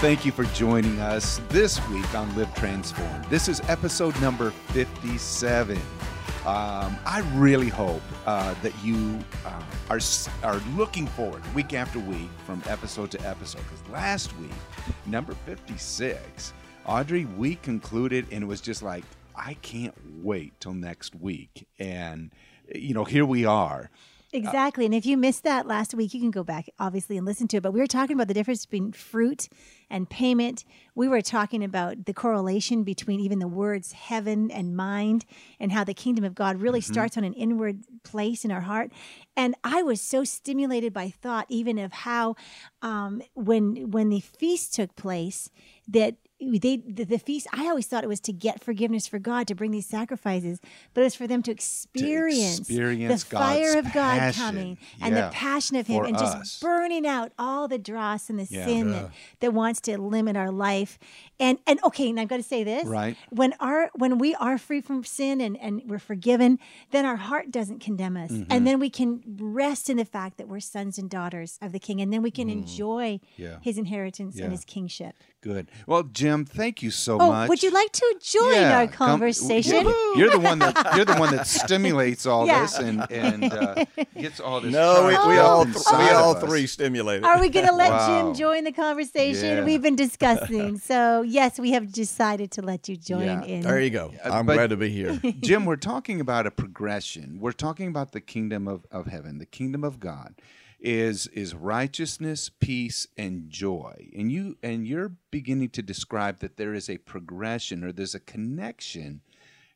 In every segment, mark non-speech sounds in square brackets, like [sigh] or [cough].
thank you for joining us this week on Live Transformed. This is episode number 57. Um, I really hope uh, that you uh, are, are looking forward week after week from episode to episode. Because last week, number 56, Audrey, we concluded and it was just like, I can't wait till next week. And, you know, here we are. Exactly. And if you missed that last week, you can go back, obviously, and listen to it. But we were talking about the difference between fruit and payment. We were talking about the correlation between even the words heaven and mind and how the kingdom of God really mm-hmm. starts on an inward place in our heart. And I was so stimulated by thought, even of how um, when when the feast took place, that they the, the, feast i always thought it was to get forgiveness for god to bring these sacrifices but it's for them to experience, to experience the fire of god passion. coming and yeah, the passion of him and us. just burning out all the dross and the Yeah. sin Yeah. that, that wants to limit our life and and okay and i've got to say this Right. when our when we are free from sin and and we're forgiven then our heart doesn't condemn us Mm-hmm. and then we can rest in the fact that we're sons and daughters of the king and then we can enjoy Mm. Yeah. his inheritance Yeah. and his kingship Good. Well, Jim, thank you so Oh, much. would you like to join Yeah, our come- conversation? you're, [laughs] you're the one that you're the one that stimulates all Yeah. this and and uh, gets all this. No, we, we all inside we all us. three stimulated. Are we going to let Wow. Jim join the conversation? Yeah. We've been discussing. [laughs] So, yes, we have decided to let you join Yeah. in. there you go. I'm but- glad to be here. [laughs] Jim, we're talking about a progression. We're talking about the kingdom of, of heaven, the kingdom of God is is righteousness, peace, and joy. And you and you're beginning to describe that there is a progression or there's a connection,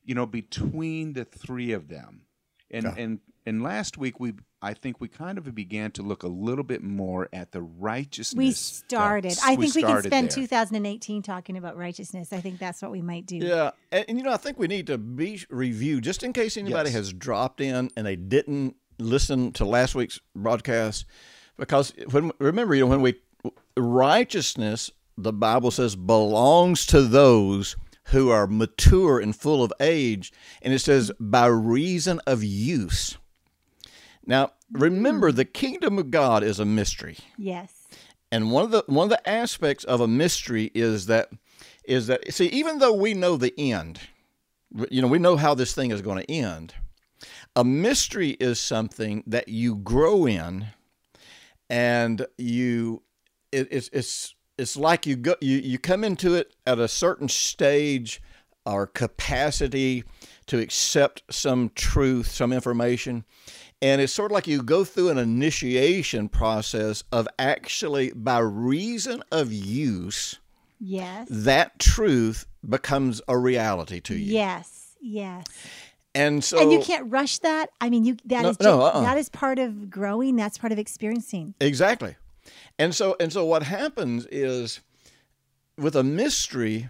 you know, between the three of them. And Yeah. and and last week we I think we kind of began to look a little bit more at the righteousness. we started. I We think we can spend there. 2018 talking about righteousness. I think that's what we might do. Yeah, and, and you know, I think we need to be review just in case anybody Yes. has dropped in and they didn't listen to last week's broadcast, because when remember, you know, when we righteousness, the Bible says belongs to those who are mature and full of age, and it says by reason of use. Now, mm-hmm. remember, the kingdom of God is a mystery. Yes. And one of the one of the aspects of a mystery is that is that see even though we know the end, you know we know how this thing is going to end. A mystery is something that you grow in, and you it, it's it's it's like you go you you come into it at a certain stage or capacity to accept some truth, some information. And it's sort of like you go through an initiation process of actually, by reason of use, Yes. that truth becomes a reality to you. Yes. Yes. And so, and you can't rush that. I mean, you that No, is no, ju- uh-uh. that is part of growing. That's part of experiencing. Exactly. And so and so what happens is with a mystery,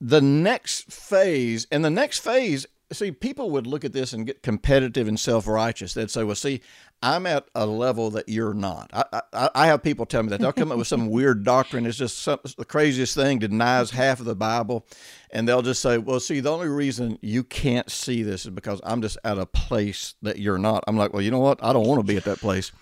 the next phase, and the next phase, see, people would look at this and get competitive and self righteous. They'd say, Well, see, I'm at a level that you're not. I, I, I have people tell me that they'll come up with some [laughs] weird doctrine. It's just some, the craziest thing, denies half of the Bible. And they'll just say, Well, see, the only reason you can't see this is because I'm just at a place that you're not. I'm like, Well, you know what? I don't want to be at that place.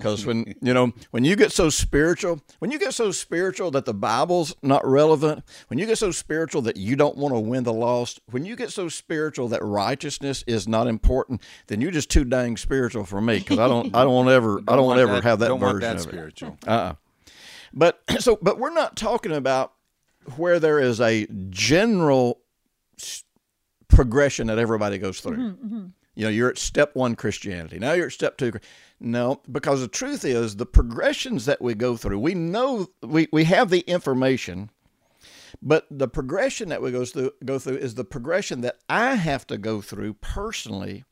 Because when you know when you get so spiritual, when you get so spiritual that the Bible's not relevant, when you get so spiritual that you don't want to win the lost, when you get so spiritual that righteousness is not important, then you're just too dang spiritual for me. Because I don't, I don't [laughs] want ever, I don't want ever have that don't version want that of it. spiritual. Uh-uh. But [clears throat] so, but we're not talking about where there is a general progression that everybody goes through. Mm-hmm, mm-hmm. You know, you're at step one Christianity. Now you're at step two. No, because the truth is the progressions that we go through, we know we, we have the information, but the progression that we go through go through is the progression that I have to go through personally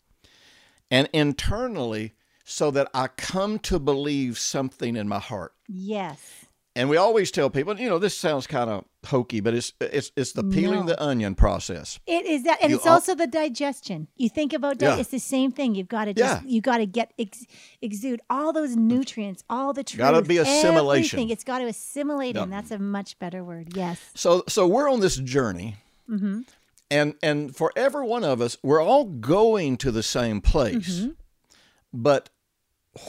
and internally so that I come to believe something in my heart. Yes. And we always tell people, you know, this sounds kind of hokey, but it's it's it's the peeling No. the onion process. It is that, and You it's al- also the digestion. You think about di- Yeah. it's the same thing. You've got to just Yeah. you got to get ex- exude all those nutrients, all the truth. Gotta be assimilation. everything. It's got to assimilate, and that's a much better word. Yes. So so we're on this journey, mm-hmm. and and for every one of us, we're all going to the same place, mm-hmm. but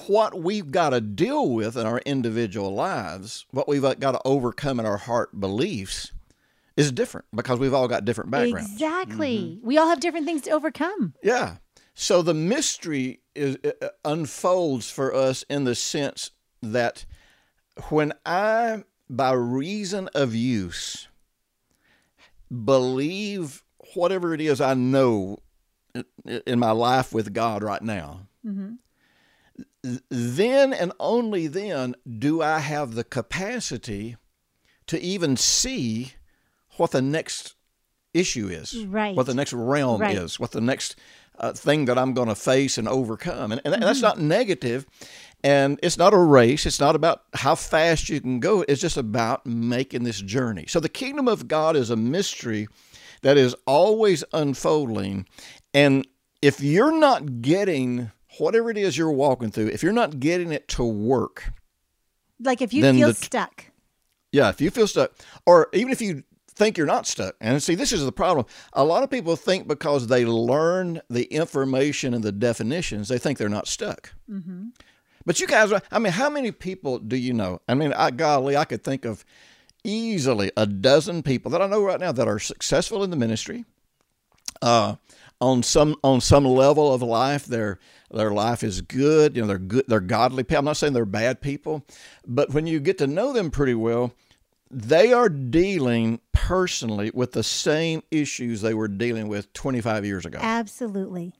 what we've got to deal with in our individual lives, what we've uh, got to overcome in our heart beliefs, is different because we've all got different backgrounds. Exactly. Mm-hmm. We all have different things to overcome. Yeah. So the mystery is uh, uh, unfolds for us in the sense that when I, by reason of use, believe whatever it is I know in my life with God right now, mm-hmm. Then and only then do I have the capacity to even see what the next issue is, Right. what the next realm Right. is, what the next uh, thing that I'm going to face and overcome. And, and that's not negative, and it's not a race. It's not about how fast you can go. It's just about making this journey. So the kingdom of God is a mystery that is always unfolding. And if you're not getting whatever it is you're walking through, if you're not getting it to work, Like if you feel the- stuck. yeah, if you feel stuck, or even if you think you're not stuck, and see, this is the problem. A lot of people think because they learn the information and the definitions, they think they're not stuck. But you guys, I mean, how many people do you know? I mean, I, golly, I could think of easily a dozen people that I know right now that are successful in the ministry. Uh, on some on some level of life, their their life is good. You know, they're good. They're godly people. I'm not saying they're bad people, but when you get to know them pretty well, they are dealing personally with the same issues they were dealing with 25 years ago. Absolutely.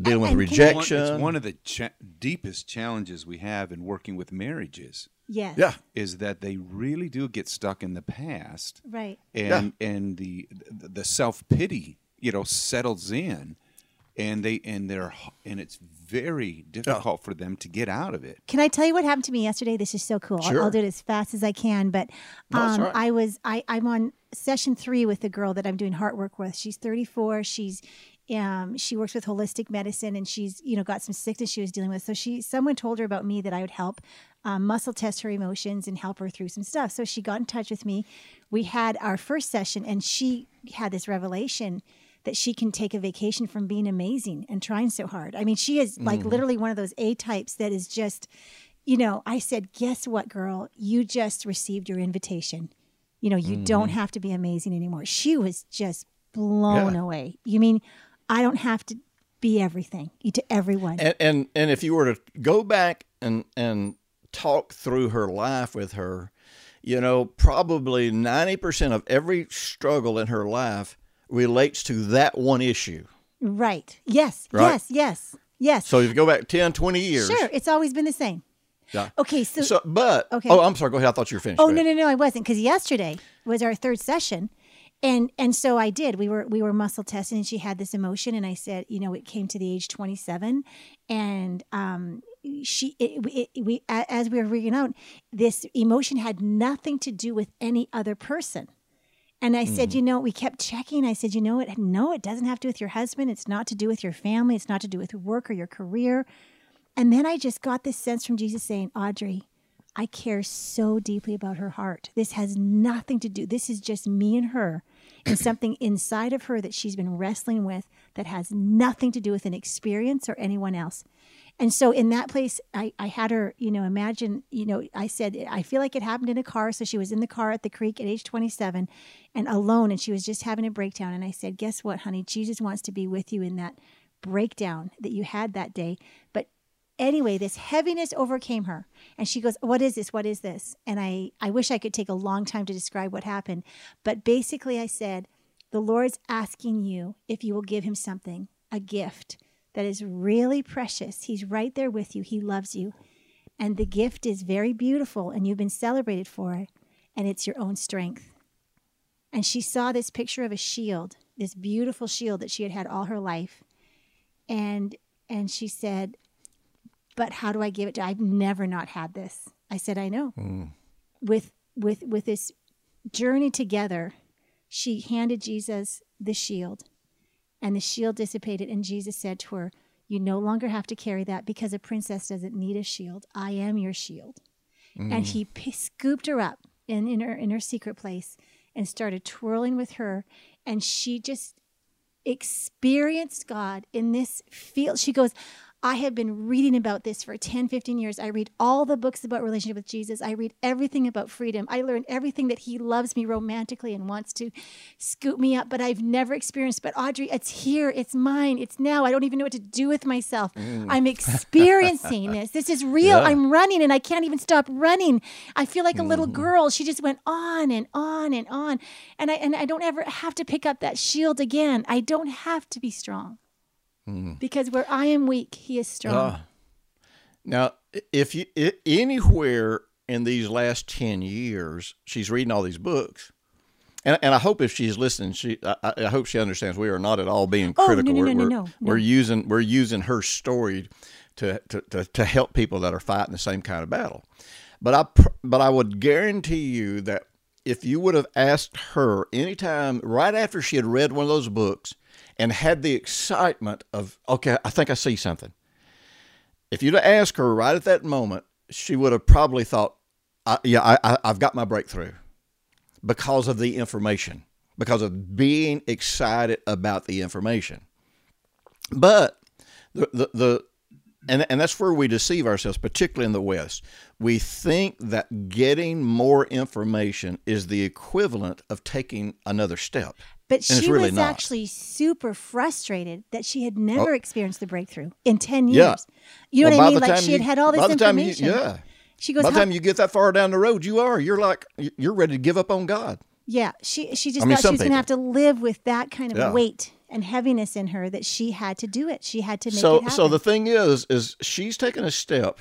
dealing with and can I- One- rejection. it's one of the cha- deepest challenges we have in working with marriages Yes. yeah. is that they really do get stuck in the past Right. and and the the self pity you know settles in and they and they're and it's very difficult for them to get out of it Can I tell you what happened to me yesterday? This is so cool. I'll- I'll, do it as fast as I can. But No, it's um, all right. I was I, I'm on session three with the girl that I'm doing heart work with. She's 34. She's um, she works with holistic medicine and she's you know got some sickness she was dealing with. So she someone told her about me that I would help um, muscle test her emotions and help her through some stuff. So she got in touch with me. We had our first session and she had this revelation that she can take a vacation from being amazing and trying so hard. I mean, she is like Mm-hmm. literally one of those A types that is just, you know, I said, guess what, girl? You just received your invitation. You know, you don't Mm-hmm. have to be amazing anymore. She was just blown Yeah. away. You mean I don't have to be everything to everyone? and, and and if you were to go back and and talk through her life with her, you know, probably 90% of every struggle in her life relates to that one issue. right. Yes. Right? Yes. Yes. Yes. So if you go back 10, 20 years. sure. It's always been the same. Yeah. Okay. So, So, but Okay. oh, I'm sorry. Go ahead. I thought you were finished. Oh no no no I wasn't because yesterday was our third session, and and so I did. We were we were muscle testing, and she had this emotion, and I said, you know, it came to the age twenty seven, and um, she it, it, we as we were figuring out, this emotion had nothing to do with any other person. And I said, hmm. you know, we kept checking. I said, you know what? No, it doesn't have to do with your husband. It's not to do with your family. It's not to do with work or your career. And then I just got this sense from Jesus saying, Audrey, I care so deeply about her heart. This has nothing to do. This is just me and her and [coughs] something inside of her that she's been wrestling with that has nothing to do with an experience or anyone else. And so in that place, I, I had her, you know, imagine, you know, I said, I feel like it happened in a car. So she was in the car at the creek at age 27 and alone, and she was just having a breakdown. And I said, Guess what, honey? Jesus wants to be with you in that breakdown that you had that day. But anyway, this heaviness overcame her. And she goes, What is this? What is this? And I, I wish I could take a long time to describe what happened. But basically, I said, The Lord's asking you if you will give him something, a gift that is really precious. He's right there with you, he loves you. And the gift is very beautiful, and you've been celebrated for it, and it's your own strength. And she saw this picture of a shield, this beautiful shield that she had had all her life. And and she said, but how do I give it to? I've never not had this. I said, I know. Hmm. With with with this journey together, she handed Jesus the shield, and the shield dissipated. And Jesus said to her, "You no longer have to carry that because a princess doesn't need a shield. I am your shield." And he mm. p- scooped her up in, in her in her secret place and started twirling with her, and she just experienced God in this field. She goes, I have been reading about this for 10, 15 years. I read all the books about relationship with Jesus. I read everything about freedom. I learned everything that he loves me romantically and wants to scoop me up, but I've never experienced. But Audrey, it's here. It's mine. It's now. I don't even know what to do with myself. Mm. I'm experiencing this. This is real. Yeah. I'm running and I can't even stop running. I feel like a little mm-hmm. girl. She just went on and on and on. And I and I don't ever have to pick up that shield again. I don't have to be strong. Mm. Because where I am weak, he is strong. Uh, now, if you if anywhere in these last 10 years, she's reading all these books. And, and I hope if she's listening, she I, I hope she understands we are not at all being critical. Oh, no, no, no, we're, no, no, we're using we're using her story to, to, to, to help people that are fighting the same kind of battle. But I but I would guarantee you that if you would have asked her anytime right after she had read one of those books and had the excitement of, okay, I think I see something. If you'd have asked her right at that moment, she would have probably thought, I, yeah, I, I've got my breakthrough because of the information, because of being excited about the information. But the, the, the and, and that's where we deceive ourselves, particularly in the West. We think that getting more information is the equivalent of taking another step. But she really was not. actually super frustrated that she had oh. never oh. experienced the breakthrough in 10 years. Yeah. You know well, what I mean? Like she had had all this information. You, yeah. She goes, by the time you get that far down the road, you are. You're like, you're ready to give up on God. Yeah. She, she just I mean, thought she was going to have to live with that kind of yeah. weight and heaviness in her that she had to do it. She had to make so, it happen. So the thing is, is she's taken a step.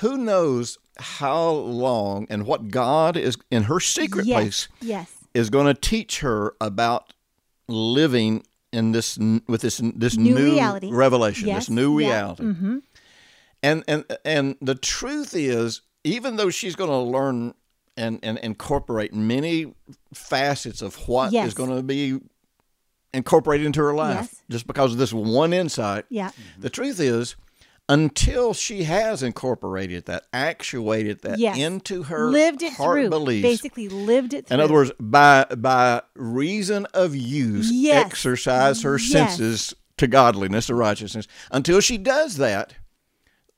Who knows how long and what God is in her secret yes. place yes is going to teach her about living in this with this this new, new reality. revelation, yes. this new reality. Yeah. Mm-hmm. And and and the truth is, even though she's going to learn and, and incorporate many facets of what yes. is going to be incorporated into her life, yes. just because of this one insight. Yeah. The truth is, until she has incorporated that, actuated that yes. into her lived it heart through, beliefs. basically lived it through. In other words, by by reason of use, yes. exercise her yes. senses to godliness or righteousness. Until she does that,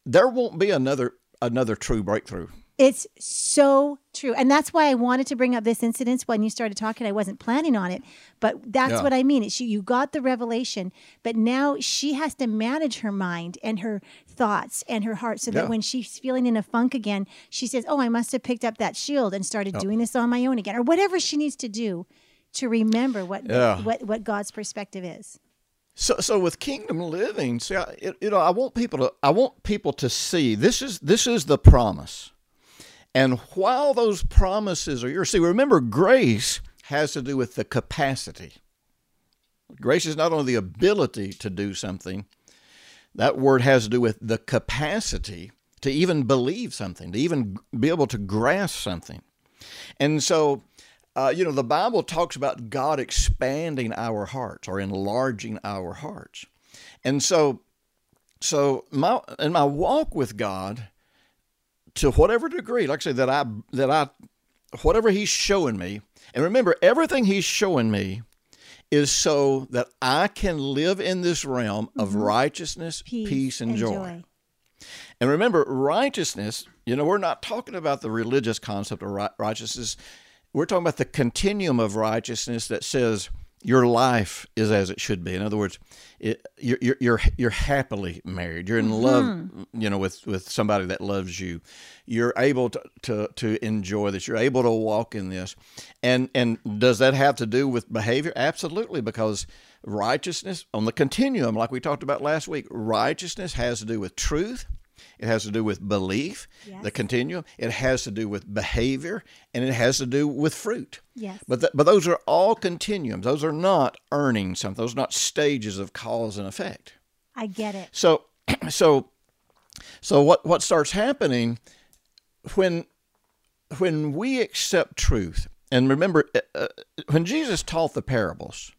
there won't be another another true breakthrough. It's so true. And that's why I wanted to bring up this incident when you started talking. I wasn't planning on it, but that's yeah. what I mean. It's you got the revelation, but now she has to manage her mind and her thoughts and her heart so yeah. that when she's feeling in a funk again, she says, Oh, I must have picked up that shield and started oh. doing this on my own again, or whatever she needs to do to remember what yeah. what, what God's perspective is. So, so with kingdom living, see, I, it, you know, I want people to, I want people to see this is this is the promise and while those promises are yours, see, remember, grace has to do with the capacity. Grace is not only the ability to do something, that word has to do with the capacity to even believe something, to even be able to grasp something. And so, uh, you know, the Bible talks about God expanding our hearts or enlarging our hearts. And so, so my in my walk with God, to whatever degree, like I say, that I that I whatever he's showing me, and remember everything he's showing me is so that I can live in this realm of mm-hmm. righteousness, peace, peace and, and joy. joy. And remember, righteousness, you know, we're not talking about the religious concept of righteousness. We're talking about the continuum of righteousness that says your life is as it should be. In other words, it, you're, you're, you're you're happily married. You're in mm-hmm. love, you know, with with somebody that loves you. You're able to, to to enjoy this. You're able to walk in this. And and does that have to do with behavior? Absolutely, because righteousness on the continuum, like we talked about last week, righteousness has to do with truth. It has to do with belief, yes. the continuum. It has to do with behavior, and it has to do with fruit. Yes. But th- but those are all continuums. Those are not earning something. Those are not stages of cause and effect. I get it. So [clears throat] so so what what starts happening when when we accept truth and remember uh, uh when Jesus taught the parables,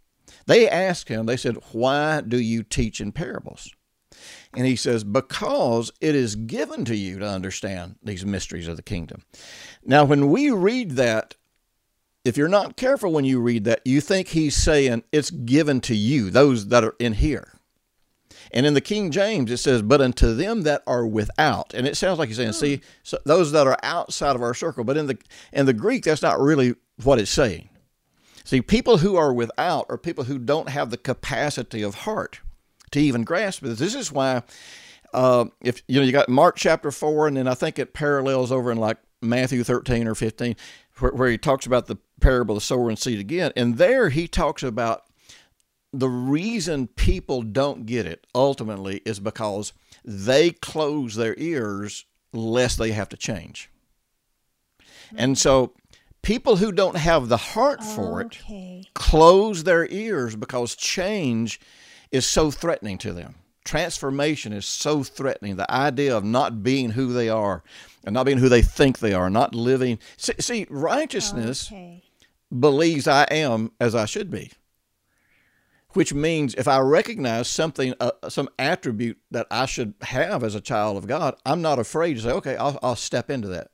they asked him. They said, "Why do you teach in parables?" And he says, Because it is given to you to understand these mysteries of the kingdom. Now, when we read that, if you're not careful when you read that, you think he's saying it's given to you, those that are in here. And in the King James, it says, "But unto them that are without," and it sounds like he's saying, hmm. "See, so those that are outside of our circle." But in the in the Greek, that's not really what it's saying. See, people who are without are people who don't have the capacity of heart to even grasp this. This is why, uh, if you know, you got Mark chapter four, and then I think it parallels over in like Matthew thirteen or fifteen, where, where he talks about the parable of the sower and seed again, and there he talks about the reason people don't get it ultimately is because they close their ears lest they have to change. And so people who don't have the heart for it close their ears because change is so threatening to them. Transformation is so threatening. The idea of not being who they are and not being who they think they are, not living. See, see righteousness Okay. believes I am as I should be. Which means if I recognize something, uh, some attribute that I should have as a child of God, I'm not afraid to say, okay, I'll, I'll step into that.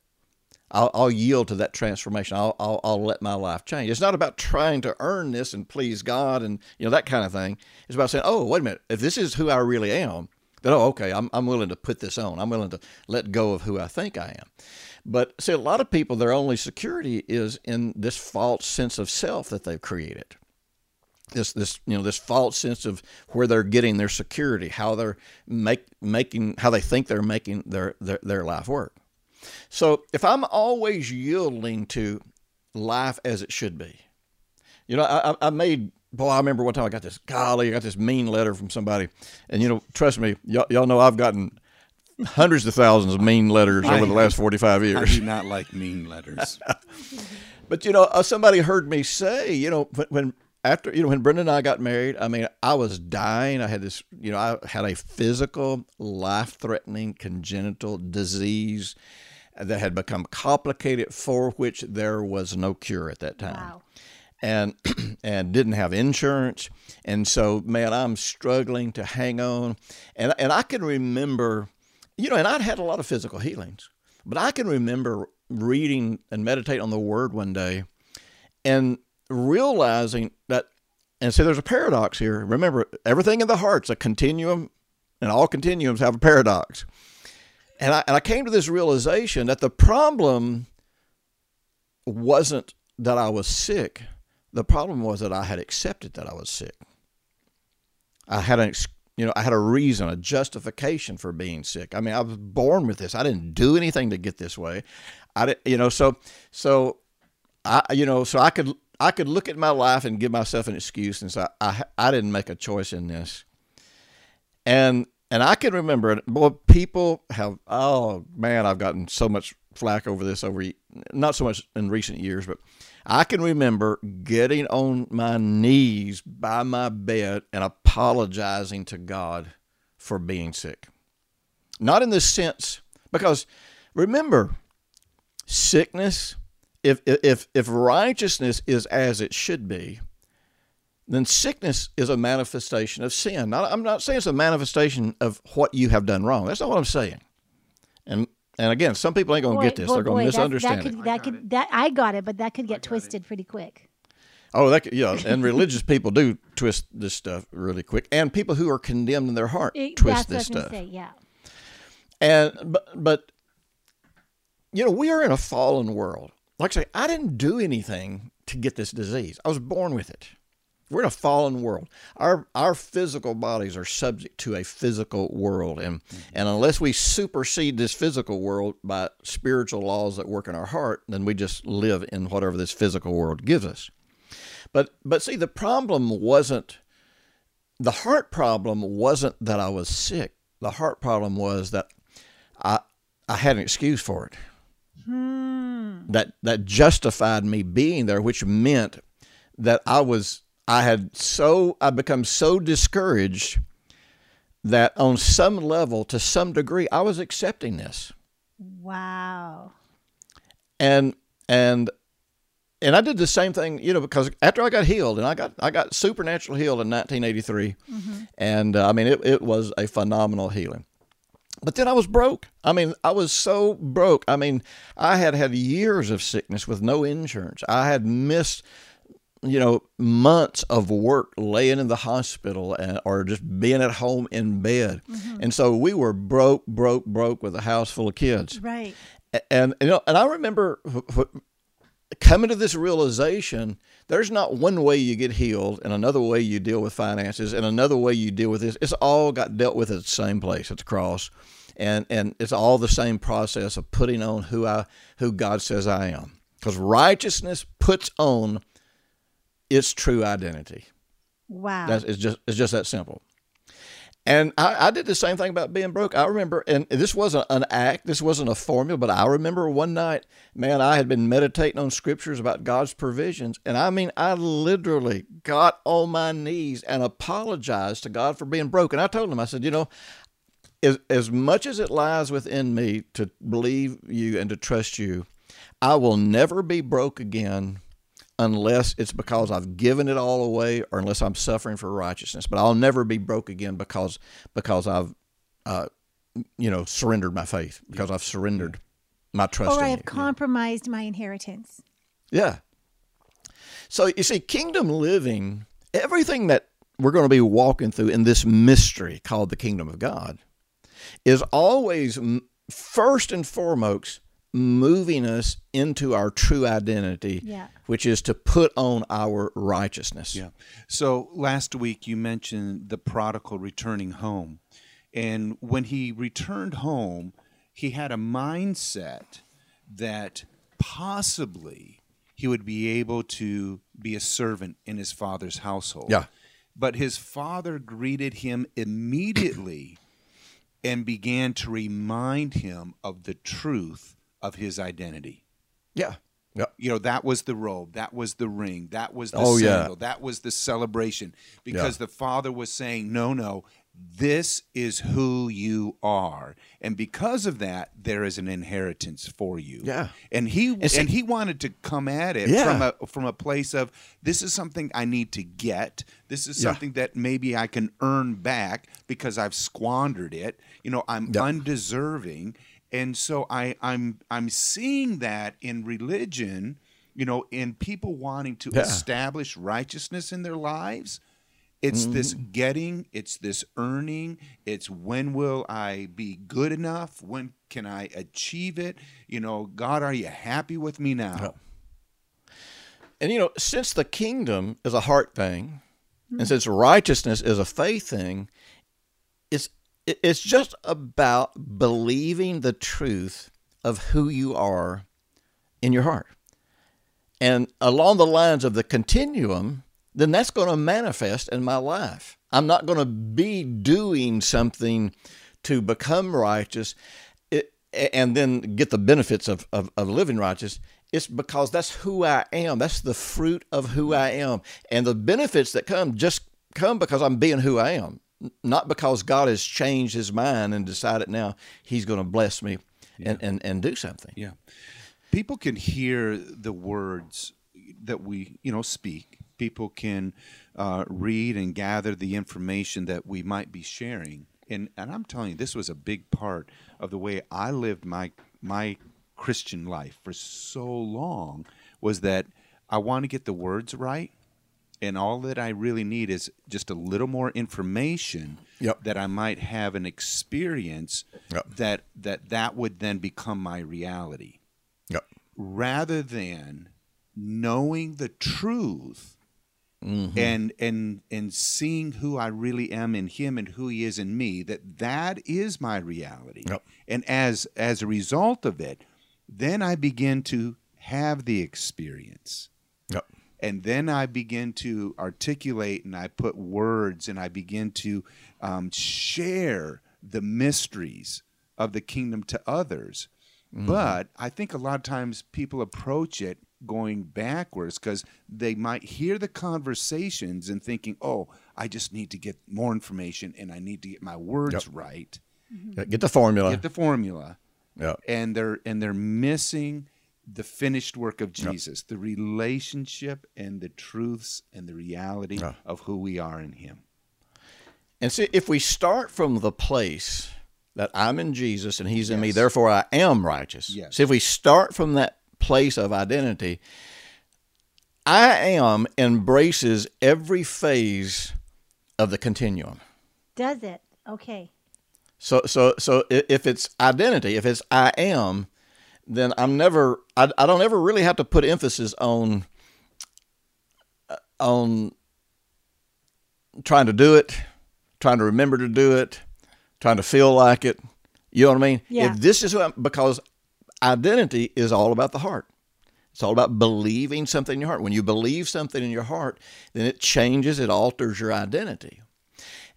I'll, I'll yield to that transformation. I'll, I'll, I'll let my life change. It's not about trying to earn this and please God and you know that kind of thing. It's about saying, oh, wait a minute, if this is who I really am, then oh, okay, I'm, I'm willing to put this on. I'm willing to let go of who I think I am. But see, a lot of people, their only security is in this false sense of self that they've created. This, this, you know, this false sense of where they're getting their security, how they're make, making, how they think they're making their, their, their life work. So if I'm always yielding to life as it should be, you know, I, I- I made, boy, I remember one time I got this, golly, I got this mean letter from somebody. And, you know, trust me, y'all, y'all know I've gotten hundreds of thousands of mean letters over the last 45 years. I do not like mean letters. [laughs] But you know, uh, somebody heard me say, you know, when, when after you know when Brenda and I got married, I mean, I was dying. I had this, you know, I had a physical, life-threatening congenital disease that had become complicated, for which there was no cure at that time. Wow. and [clears throat] and didn't have insurance. And so man I'm struggling to hang on. And and I can remember you know and I'd had a lot of physical healings but I can remember reading and meditating on the word one day and realizing that and so there's a paradox here. Remember everything in the heart's a continuum and all continuums have a paradox and I, and I came to this realization that the problem wasn't that I was sick. The problem was that I had accepted that I was sick. I had an, you know, I had a reason, a justification for being sick. I mean, I was born with this. I didn't do anything to get this way. I didn't, you know, so, so I, you know, so I could, I could look at my life and give myself an excuse and say, I, I didn't make a choice in this. And, and I can remember, boy, people have, oh man, I've gotten so much flack over this over, not so much in recent years, but I can remember getting on my knees by my bed and apologizing to God for being sick. Not in the sense, because remember, sickness, if, if, if righteousness is as it should be, then sickness is a manifestation of sin. Now, I'm not saying it's a manifestation of what you have done wrong. That's not what I'm saying. And and again, some people ain't going to get this. boy- They're going to misunderstand that it. could, that could that I got it, but that could get twisted pretty quick. Oh, that could, yeah, and religious people do twist this stuff really quick, and people who are condemned in their heart It- twist that's this what I stuff. say. Yeah. And but but you know, we are in a fallen world. Like I say, I didn't do anything to get this disease. I was born with it. We're in a fallen world. Our our physical bodies are subject to a physical world, and and unless we supersede this physical world by spiritual laws that work in our heart, then we just live in whatever this physical world gives us. But but see, the problem wasn't the heart problem wasn't that I was sick. The heart problem was that I I had an excuse for it. Hmm. That that justified me being there, which meant that I was I had so I become so discouraged that on some level, to some degree, I was accepting this. Wow. and and and I did the same thing, you know, because after I got healed, and I got I got supernatural healed in 1983, and uh, I mean it it was a phenomenal healing. But then I was broke. I mean, I was so broke. I mean, I had had years of sickness with no insurance. I had missed you know, months of work laying in the hospital and, or just being at home in bed. Mm-hmm. And so we were broke, broke, broke with a house full of kids. Right. And, you know, and I remember coming to this realization there's not one way you get healed and another way you deal with finances and another way you deal with this it's all got dealt with at the same place at the cross and and it's all the same process of putting on who i who god says i am because righteousness puts on its true identity Wow. that's it's just it's just that simple. And I, I did the same thing about being broke. I remember, and this wasn't an act, this wasn't a formula, but I remember one night, man, I had been meditating on scriptures about God's provisions. And I mean, I literally got on my knees and apologized to God for being broke. And I told him, I said, you know, as, as much as it lies within me to believe you and to trust you, I will never be broke again unless it's because I've given it all away or unless I'm suffering for righteousness. But I'll never be broke again because because I've uh, you know surrendered my faith because I've surrendered my trust. or in I you. have compromised my inheritance. Yeah. So you see, kingdom living, everything that we're going to be walking through in this mystery called the kingdom of God, is always first and foremost moving us into our true identity, Yeah. which is to put on our righteousness. Yeah. So last week you mentioned the prodigal returning home. And when he returned home, he had a mindset that possibly he would be able to be a servant in his father's household. Yeah. But his father greeted him immediately and began to remind him of the truth of his identity Yeah. Yeah. you know that was the robe that was the ring that was the Oh, yeah. that was the celebration because the father was saying no no this is who you are and because of that there is an inheritance for you Yeah. and he and, see- he wanted to come at it Yeah. from a from a place of this is something i need to get this is Yeah. something that maybe i can earn back because i've squandered it you know i'm Yeah. undeserving and so I, I'm I'm seeing that in religion, you know, in people wanting to Yeah. establish righteousness in their lives. It's this Mm-hmm. getting, it's this earning, it's when will I be good enough? When can I achieve it? You know, God, are you happy with me now? And you know, since the kingdom is a heart thing, and since righteousness is a faith thing, it's just about believing the truth of who you are in your heart. And along the lines of the continuum, then that's going to manifest in my life. I'm not going to be doing something to become righteous and then get the benefits of, of, of living righteous. It's because that's who I am. That's the fruit of who I am. And the benefits that come just come because I'm being who I am, not because God has changed his mind and decided now he's going to bless me and, and, and do something. Yeah. People can hear the words that we, you know, speak. People can uh, read and gather the information that we might be sharing. And, and I'm telling you, this was a big part of the way I lived my my Christian life for so long was that I want to get the words right. And all that I really need is just a little more information Yep. that I might have an experience Yep. that that that would then become my reality Yep. rather than knowing the truth Mm-hmm. and and and seeing who I really am in him and who he is in me that that is my reality and as as a result of it then I begin to have the experience Yep. And then I begin to articulate and I put words and I begin to um, share the mysteries of the kingdom to others. But I think a lot of times people approach it going backwards because they might hear the conversations and thinking, oh, I just need to get more information and I need to get my words right, Get the formula. get the formula Yep. and they're and they're missing the finished work of Jesus, the relationship and the truths and the reality Yeah. of who we are in Him. And see, if we start from the place that I'm in Jesus and He's in me, therefore I am righteous. Yes. See, if we start from that place of identity, I am embraces every phase of the continuum. Does it? Okay. So so so if it's identity, if it's I am, then I'm never I, I don't ever really have to put emphasis on uh, on trying to do it, trying to remember to do it, trying to feel like it. You know what I mean? Yeah. If this is what because identity is all about the heart. It's all about believing something in your heart. When you believe something in your heart, then it changes, it alters your identity.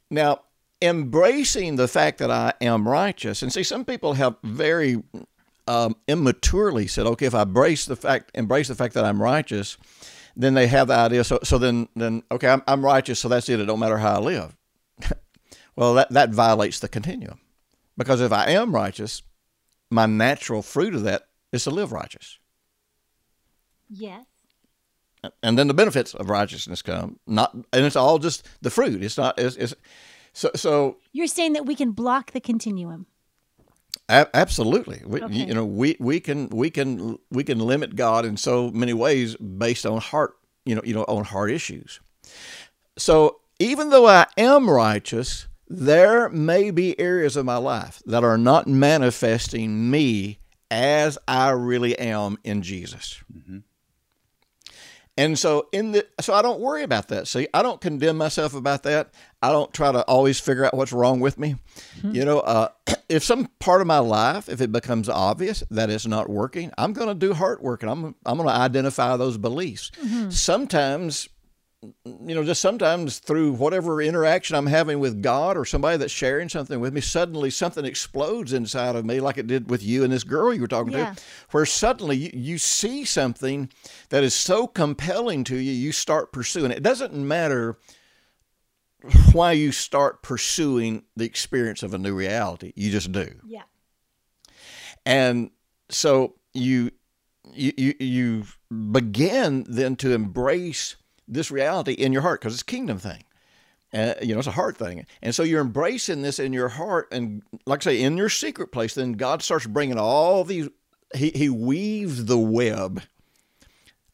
Now, embracing the fact that I am righteous, and see, some people have very um, immaturely said, "Okay, if I embrace the fact, embrace the fact that I'm righteous, then they have the idea. So, so then, then okay, I'm, I'm righteous, so that's it. It don't matter how I live. [laughs] well, that that violates the continuum, because if I am righteous, my natural fruit of that is to live righteous Yes. and then the benefits of righteousness come. Not, and it's all just the fruit. It's not. It's, it's so so. You're saying that we can block the continuum. A- absolutely, we, Okay. you know, we we can we can we can limit God in so many ways based on heart, you know, you know, on heart issues. So even though I am righteous, there may be areas of my life that are not manifesting me as I really am in Jesus. Mm-hmm. And so in the so I don't worry about that. See, I don't condemn myself about that. I don't try to always figure out what's wrong with me. You know, uh, [clears throat] if some part of my life, if it becomes obvious that it's not working, I'm going to do heart work and I'm I'm going to identify those beliefs. Sometimes you know, just sometimes through whatever interaction I'm having with God or somebody that's sharing something with me, suddenly something explodes inside of me, like it did with you and this girl you were talking Yeah. to, where suddenly you, you see something that is so compelling to you, you start pursuing it. It doesn't matter why you start pursuing the experience of a new reality, you just do Yeah. and so you you you, you begin then to embrace this reality in your heart because it's a kingdom thing uh, you know it's a heart thing and so you're embracing this in your heart and like i say in your secret place then god starts bringing all these he, he weaves the web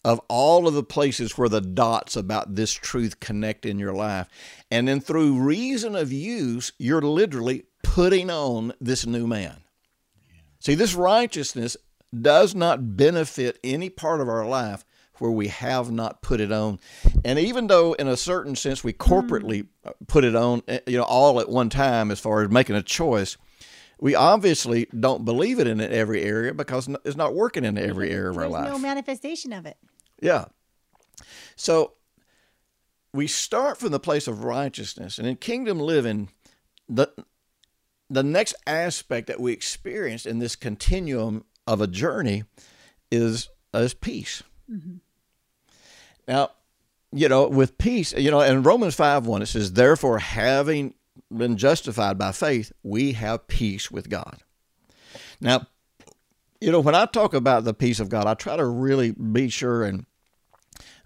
of all of the places where the dots about this truth connect in your life. And then through reason of use, you're literally putting on this new man. See, this righteousness does not benefit any part of our life where we have not put it on. And even though, in a certain sense, we corporately put it on, eh, you know, all at one time as far as making a choice, we obviously don't believe it in every area because it's not working in every area of our There's life. no manifestation of it. Yeah. So we start from the place of righteousness, and in kingdom living, the the next aspect that we experience in this continuum of a journey is is peace. Now, you know, with peace, you know, in Romans five one it says, "Therefore, having been justified by faith, we have peace with God." Now, you know, when I talk about the peace of God, I try to really be sure and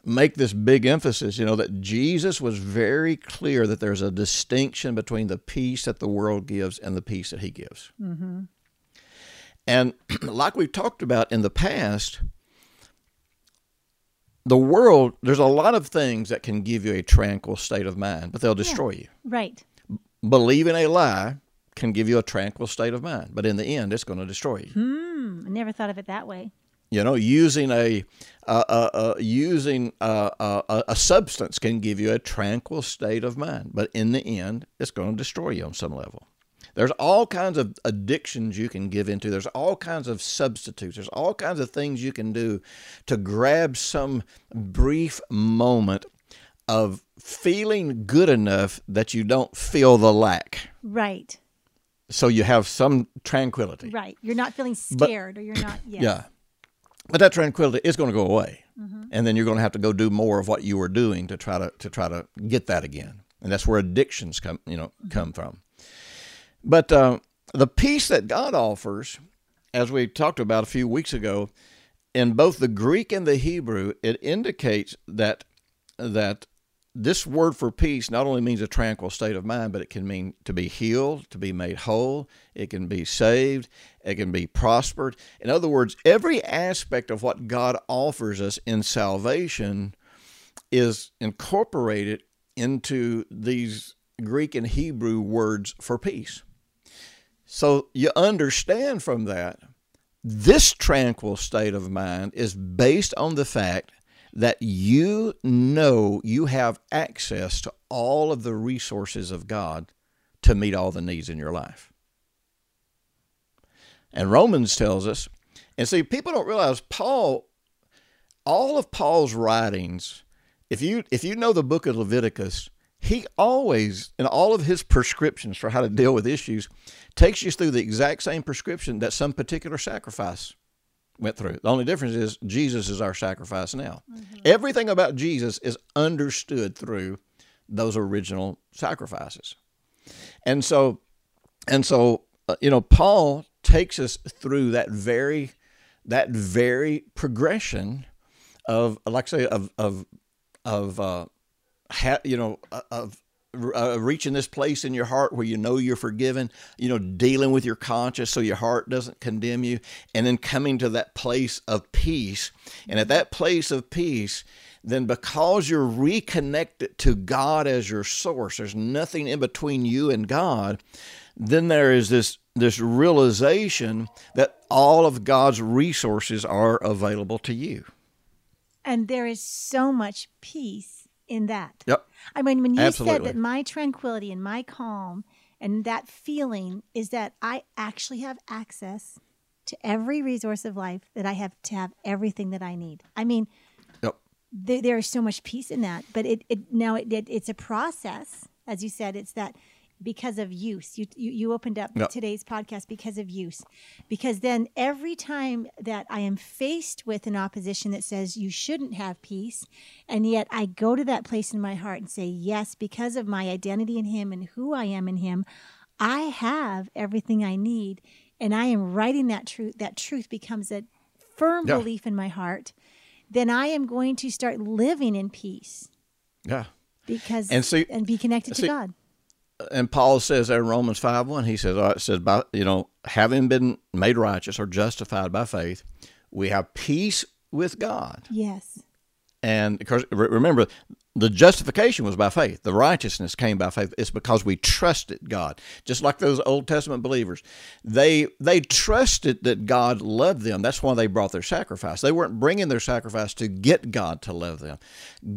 make this big emphasis, you know, that Jesus was very clear that there's a distinction between the peace that the world gives and the peace that he gives. Mm-hmm. And [clears throat] like we've talked about in the past, the world, there's a lot of things that can give you a tranquil state of mind, but they'll destroy you. Right. Believing a lie can give you a tranquil state of mind, but in the end, it's going to destroy you. Hmm. I never thought of it that way. You know, using a uh, uh, uh, using uh, uh, a substance can give you a tranquil state of mind, but in the end, it's going to destroy you on some level. There's all kinds of addictions you can give into. There's all kinds of substitutes. There's all kinds of things you can do to grab some brief moment of feeling good enough that you don't feel the lack. Right. So you have some tranquility. Right. You're not feeling scared or you're not. Yes. Yeah. But that tranquility is going to go away. Mm-hmm. And then you're going to have to go do more of what you were doing to try to to try to get that again. And that's where addictions come, you know, mm-hmm. come from. But uh, the peace that God offers, as we talked about a few weeks ago, in both the Greek and the Hebrew, it indicates that that this word for peace not only means a tranquil state of mind, but it can mean to be healed, to be made whole, it can be saved, it can be prospered. In other words, every aspect of what God offers us in salvation is incorporated into these Greek and Hebrew words for peace. So you understand from that, this tranquil state of mind is based on the fact that you know you have access to all of the resources of God to meet all the needs in your life. And Romans tells us, and see, people don't realize Paul, all of Paul's writings, if you if you know the book of Leviticus, he always, in all of his prescriptions for how to deal with issues, takes you through the exact same prescription that some particular sacrifice went through. The only difference is Jesus is our sacrifice now. Mm-hmm. Everything about Jesus is understood through those original sacrifices. And so and so uh, you know Paul takes us through that very that very progression of like I say of of of uh, ha, you know of uh, reaching this place in your heart where you know you're forgiven, you know, dealing with your conscience so your heart doesn't condemn you, and then coming to that place of peace. And at that place of peace, then because you're reconnected to God as your source, there's nothing in between you and God, then there is this this realization that all of God's resources are available to you. And there is so much peace in that. Yep. I mean, when you Absolutely. said that my tranquility and my calm and that feeling is that I actually have access to every resource of life, that I have to have everything that I need. I mean, yep. there, there is so much peace in that, but it, it now it, it, it's a process. As you said, it's that because of use. You, you, you opened up today's podcast because of use. Because then every time that I am faced with an opposition that says you shouldn't have peace, and yet I go to that place in my heart and say, yes, because of my identity in Him and who I am in Him, I have everything I need. And I am writing that truth. That truth becomes a firm yeah. belief in my heart. Then I am going to start living in peace. Yeah. Because and, see, and be connected see, to God and Paul says there in Romans 5 1, he says, it says, by, you know, having been made righteous or justified by faith, we have peace with God. Yes. And because remember, the justification was by faith. The righteousness came by faith. It's because we trusted God. Just like those Old Testament believers. They they trusted that God loved them. That's why they brought their sacrifice. They weren't bringing their sacrifice to get God to love them.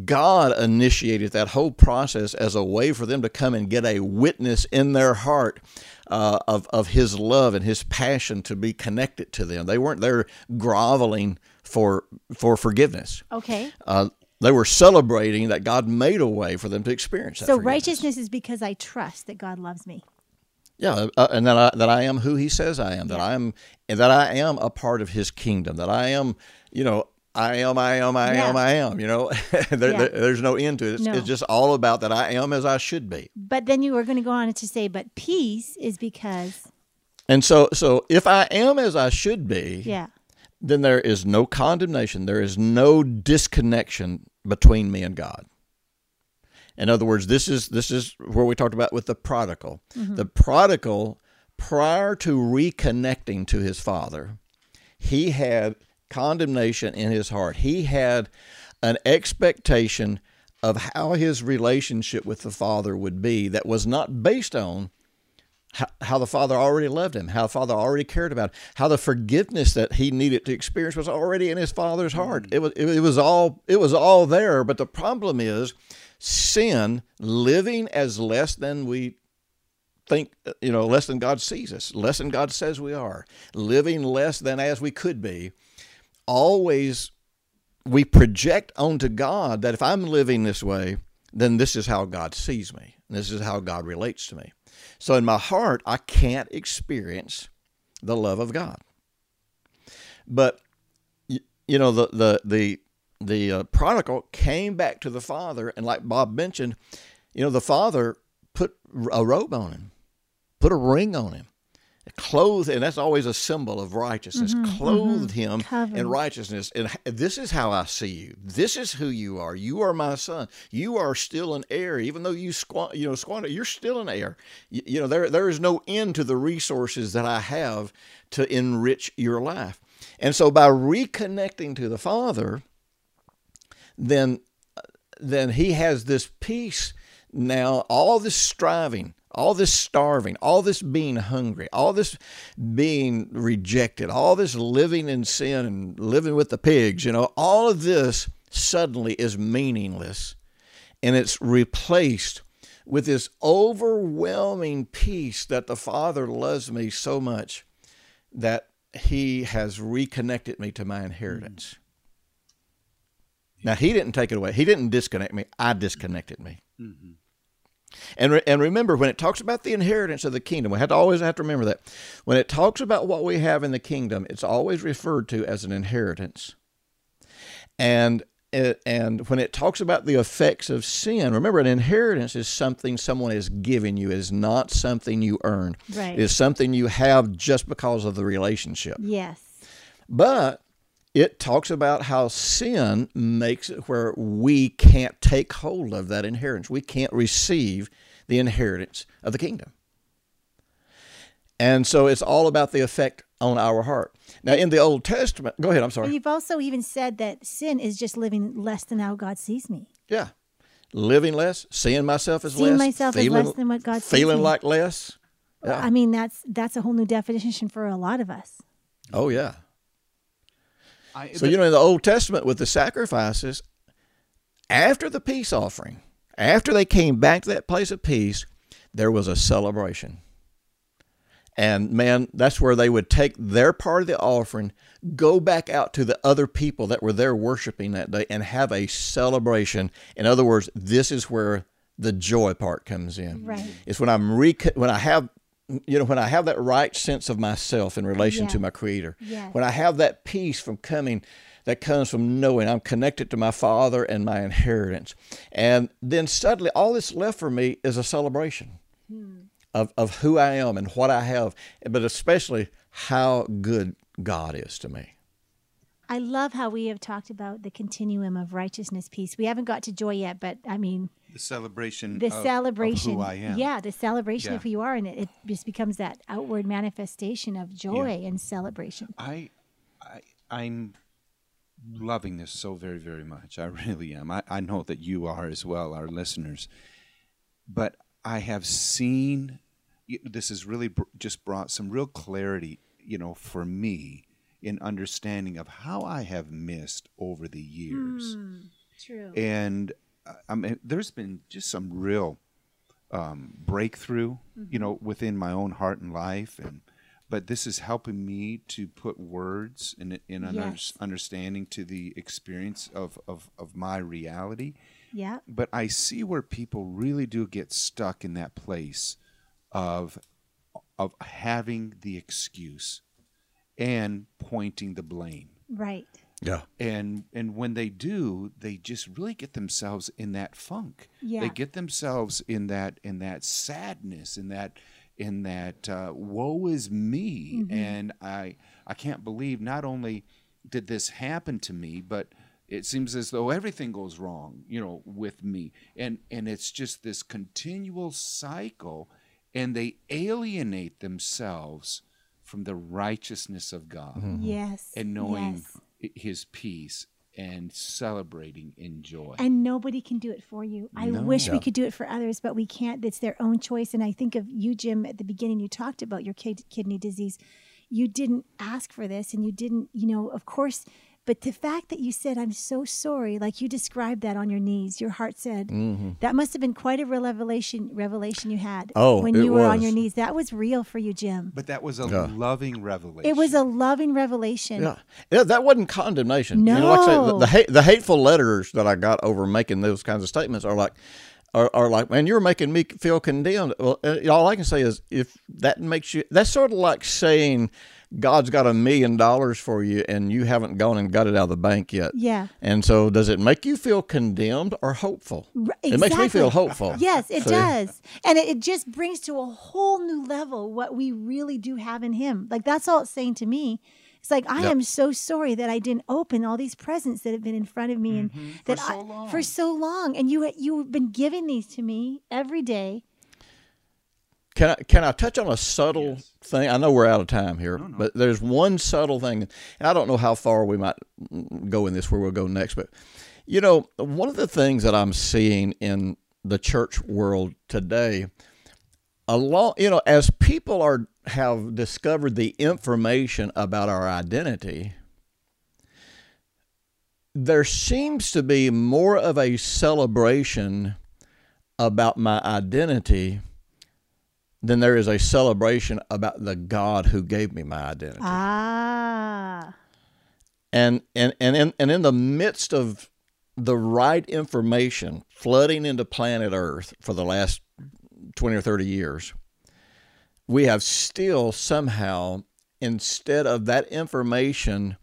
God initiated that whole process as a way for them to come and get a witness in their heart uh, of, of his love and his passion to be connected to them. They weren't there groveling for for forgiveness. Okay. Uh, they were celebrating that God made a way for them to experience that. So righteousness is because I trust that God loves me. Yeah, uh, and that I, that I am who He says I am. That yeah. I am, and that I am a part of His kingdom. That I am, you know, I am, I am, I yeah. am, I am. You know, [laughs] there, yeah. there, there's no end to it. It's, no. it's, just all about that I am as I should be. But then you were going to go on to say, but peace is because. And so, so if I am as I should be, yeah, then there is no condemnation. There is no disconnection between me and God. In other words, this is this is where we talked about with the prodigal. Mm-hmm. The prodigal, prior to reconnecting to his father, he had condemnation in his heart. He had an expectation of how his relationship with the father would be that was not based on how, how, the Father already loved him, how the Father already cared about, him, how the forgiveness that he needed to experience was already in his Father's heart. Mm. It was it, it was all it was all there. But the problem is sin, living as less than we think, you know, less than God sees us, less than God says we are, living less than as we could be. Always, we project onto God that if I'm living this way, then this is how God sees me. This is how God relates to me. So in my heart, I can't experience the love of God. But you know the the the the uh, prodigal came back to the father, and like Bob mentioned, you know the father put a robe on him, put a ring on him. Clothed, and that's always a symbol of righteousness. Mm-hmm, clothed mm-hmm. him Covered. in righteousness, and this is how I see you. This is who you are. You are my son. You are still an heir, even though you squan, you know, squander. You're still an heir. You, you know, there there is no end to the resources that I have to enrich your life. And so, by reconnecting to the Father, then uh, then he has this peace now all this striving all this starving all this being hungry all this being rejected all this living in sin and living with the pigs you know all of this suddenly is meaningless and it's replaced with this overwhelming peace that the father loves me so much that he has reconnected me to my inheritance mm. now he didn't take it away. He didn't disconnect me. I disconnected me. Mm-hmm. And re- and remember when it talks about the inheritance of the kingdom, we have to always have to remember that when it talks about what we have in the kingdom, it's always referred to as an inheritance. And it, and when it talks about the effects of sin, remember an inheritance is something someone is giving you, is not something you earn. Right. It is something you have just because of the relationship. Yes. But it talks about how sin makes it where we can't take hold of that inheritance. We can't receive the inheritance of the kingdom. And so it's all about the effect on our heart. Now, in the Old Testament, go ahead, I'm sorry. you've also even said that sin is just living less than how God sees me. Yeah. Living less, seeing myself as Seeing less, myself as feeling, less than what God sees feeling me. like less. Yeah. I mean, that's that's a whole new definition for a lot of us. Oh, yeah. I, So, you know, in the Old Testament with the sacrifices, after the peace offering, after they came back to that place of peace, there was a celebration. And man, that's where they would take their part of the offering, go back out to the other people that were there worshiping that day, and have a celebration. In other words, this is where the joy part comes in. Right. It's when I'm re- when I have you know when I have that right sense of myself in relation to my creator. Yes. When I have that peace from coming that comes from knowing I'm connected to my father and my inheritance. And then suddenly all that's left for me is a celebration hmm. of, of who I am and what I have, but especially how good God is to me. I love how we have talked about the continuum of righteousness, peace. We haven't got to joy yet, but I mean, the celebration. the of- of celebration. who I am. Yeah, the celebration Yeah. of who you are, and it, it just becomes that outward manifestation of joy and celebration. I, I, I'm loving this so very, very much. I really am. I, I know that you are as well, our listeners. But I have seen this has really br- just brought some real clarity, you know, for me in understanding of how I have missed over the years. Hmm, true. and I mean, there's been just some real um, breakthrough, you know, within my own heart and life, and but this is helping me to put words in in under, Yes. understanding to the experience of, of of my reality. Yeah. But I see where people really do get stuck in that place of of having the excuse and pointing the blame Right. Yeah. and and when they do they just really get themselves in that funk Yeah. they get themselves in that in that sadness in that in that uh, woe is me and i i can't believe not only did this happen to me but it seems as though everything goes wrong you know with me and and it's just this continual cycle and they alienate themselves from the righteousness of god Yes. and knowing yes. I- his peace and celebrating in joy. And nobody can do it for you. I No. wish we could do it for others, but we can't. It's their own choice. And I think of you, Jim, at the beginning, you talked about your kid- kidney disease. You didn't ask for this, and you didn't, you know, of course. But the fact that you said, I'm so sorry, like you described that on your knees, your heart said, that must have been quite a revelation revelation you had Mm-hmm. Oh, when it you were on your knees. That was real for you, Jim. but that was a Yeah. loving revelation. It was a loving revelation. Yeah. yeah, that wasn't condemnation. You know, like I say, the, No. the, hate, the hateful letters that I got over making those kinds of statements are like, are, are like, man, you're making me feel condemned. Well, uh, all I can say is, if that makes you, that's sort of like saying, God's got a million dollars for you and you haven't gone and got it out of the bank yet. Yeah. And so, does it make you feel condemned or hopeful? R- It makes me feel hopeful. Yes, it See? does. And it, it just brings to a whole new level what we really do have in Him. Like, that's all it's saying to me. It's like, I Yep. am so sorry that I didn't open all these presents that have been in front of me and that Mm-hmm. so I, long. for so long. And you, you've been giving these to me every day. Can I can I touch on a subtle thing? I know we're out of time here, but there's one subtle thing, and I don't know how far we might go in this, where we'll go next. But you know, one of the things that I'm seeing in the church world today, along you know, as people are have discovered the information about our identity, there seems to be more of a celebration about my identity than there is a celebration about the God who gave me my identity. Ah. And and and in, and in the midst of the right information flooding into planet Earth for the last 20 or 30 years, we have still somehow instead of that information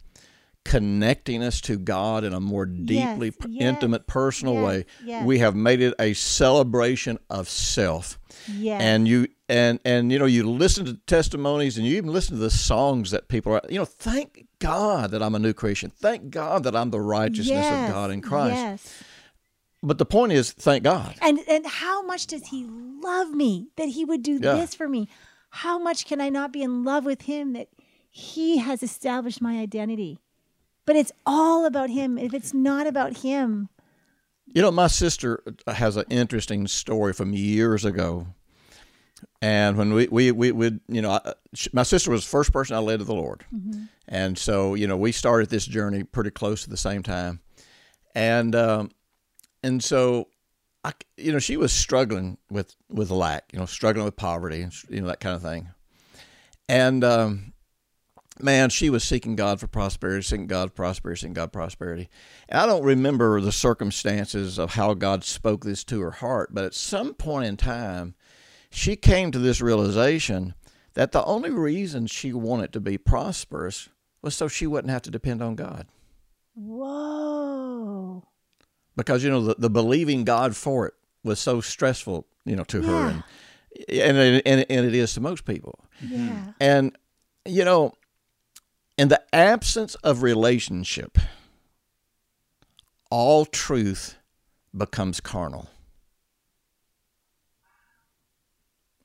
connecting us to God in a more deeply Yes, yes, intimate personal yes, way, we have made it a celebration of self and you and and you know you listen to testimonies and you even listen to the songs that people are you know thank god that i'm a new creation thank god that i'm the righteousness of god in christ Yes. but the point is thank god And and how much does he love me that he would do Yeah. this for me? How much can I not be in love with him that he has established my identity? But it's all about him. If it's not about him, you know my sister has an interesting story from years ago and when we we we would you know I, my sister was the first person i led to the lord and so you know we started this journey pretty close to the same time and um and so I, you know, she was struggling with with lack, you know, struggling with poverty, and you know that kind of thing. And um, man, she was seeking God for prosperity, seeking God for prosperity, seeking God for prosperity. And I don't remember the circumstances of how God spoke this to her heart, but at some point in time, she came to this realization that the only reason she wanted to be prosperous was so she wouldn't have to depend on God whoa. because you know the, the believing God for it was so stressful, you know, to her, and and and, and it is to most people. Yeah. And you know, in the absence of relationship, all truth becomes carnal.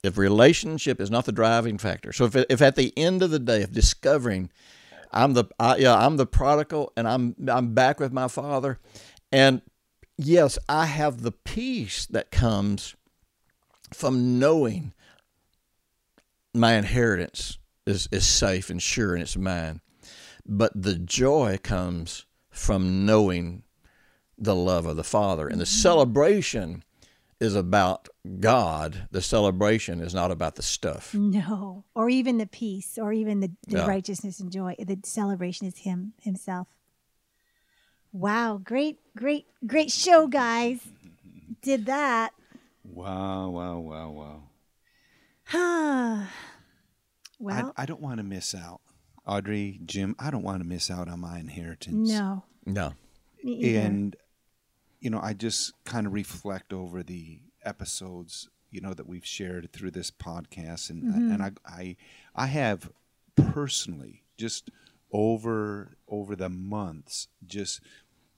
If relationship is not the driving factor, so if, if at the end of the day of discovering, I'm the I, yeah I'm the prodigal and I'm I'm back with my father, and yes I have the peace that comes from knowing my inheritance is, is safe and sure and it's mine. But the joy comes from knowing the love of the Father. And the mm-hmm. celebration is about God. The celebration is not about the stuff. No. Or even the peace or even the, the Yeah. righteousness and joy. The celebration is him himself. Wow. Great, great, great show, guys. Did that. Wow, wow, wow, wow. [sighs] well, I, I don't want to miss out. Audrey, Jim, I don't want to miss out on my inheritance. no. No. Me either. And, you know, I just kind of reflect over the episodes, you know, that we've shared through this podcast. And, Mm-hmm. and I, I, I have personally just over, over the months, just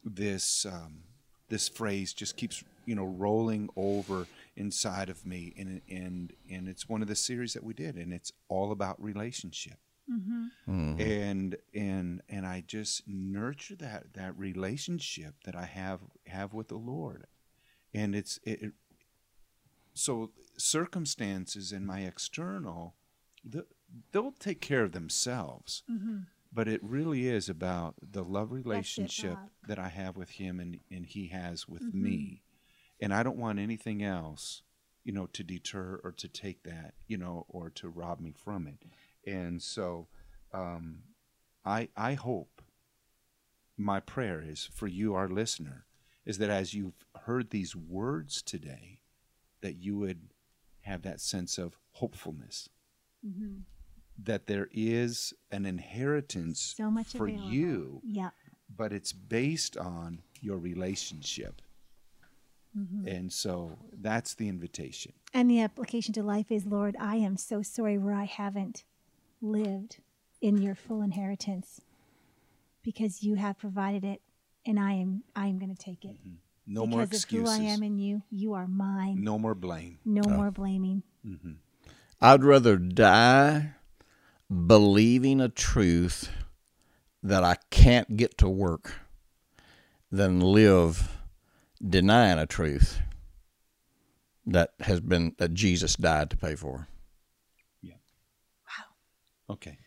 this, um, this phrase just keeps, you know, rolling over inside of me. And, and, and it's one of the series that we did, and it's all about relationship mm-hmm. and and and I just nurture that that relationship that I have have with the Lord, and it's it. it- so circumstances in my external, the, they'll take care of themselves, but it really is about the love relationship God. that I have with Him and and He has with me, and I don't want anything else, you know, to deter or to take that, you know, or to rob me from it. And so, um, I I hope my prayer is for you, our listener, is that as you've heard these words today, that you would have that sense of hopefulness that there is an inheritance So much for available. you, Yeah. but it's based on your relationship. Mm-hmm. And so that's the invitation. And the application to life is, Lord, I am so sorry where I haven't lived in your full inheritance because you have provided it and I am I am going to take it. No because more of excuses. who I am in you, you are mine. No more blame. No more blaming. I'd rather die believing a truth that I can't get to work than live denying a truth that has been that Jesus died to pay for. Yeah. Wow. Okay.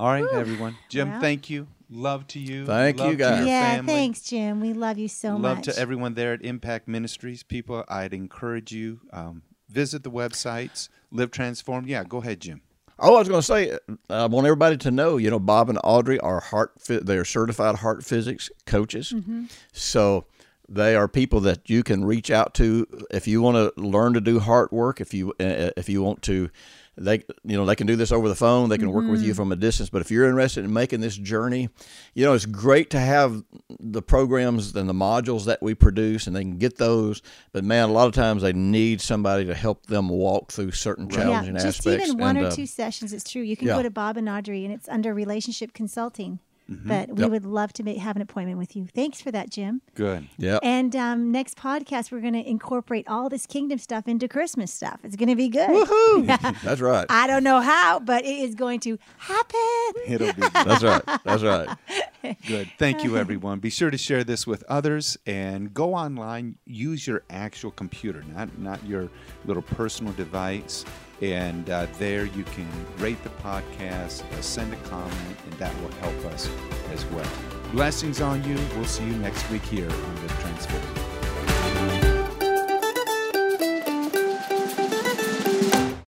All right, everyone. Jim, Well- thank you. Love to you. Thank you, Love to guys. your Yeah, family. thanks, Jim. We love you so Love much. Love to everyone there at Impact Ministries. People, I'd encourage you um, visit the websites. Live Transformed. Yeah, go ahead, Jim. Oh, I was going to say, I want everybody to know, you know, Bob and Audrey are heart, phy- they're certified heart physics coaches. So they are people that you can reach out to if you want to learn to do heart work. If you uh, if you want to, they you know they can do this over the phone. They can work with you from a distance. But if you're interested in making this journey, you know, it's great to have the programs and the modules that we produce, and they can get those. But man, a lot of times they need somebody to help them walk through certain challenging yeah, just aspects. even one and, or uh, two sessions. It's true. You can yeah. go to Bob and Audrey, and it's under relationship consulting. But we Mm-hmm. Yep. would love to make, have an appointment with you. Thanks for that, Jim. Good. Yeah. And um, next podcast, we're going to incorporate all this kingdom stuff into Christmas stuff. It's going to be good. Woohoo! [laughs] That's right. I don't know how, but it is going to happen. [laughs] It'll be. [laughs] That's right. That's right. Good. Thank you, everyone. Be sure to share this with others and go online. Use your actual computer, not not your little personal device. And uh, there you can rate the podcast, uh, send a comment, and that will help us as well. Blessings on you. We'll see you next week here on the Transform.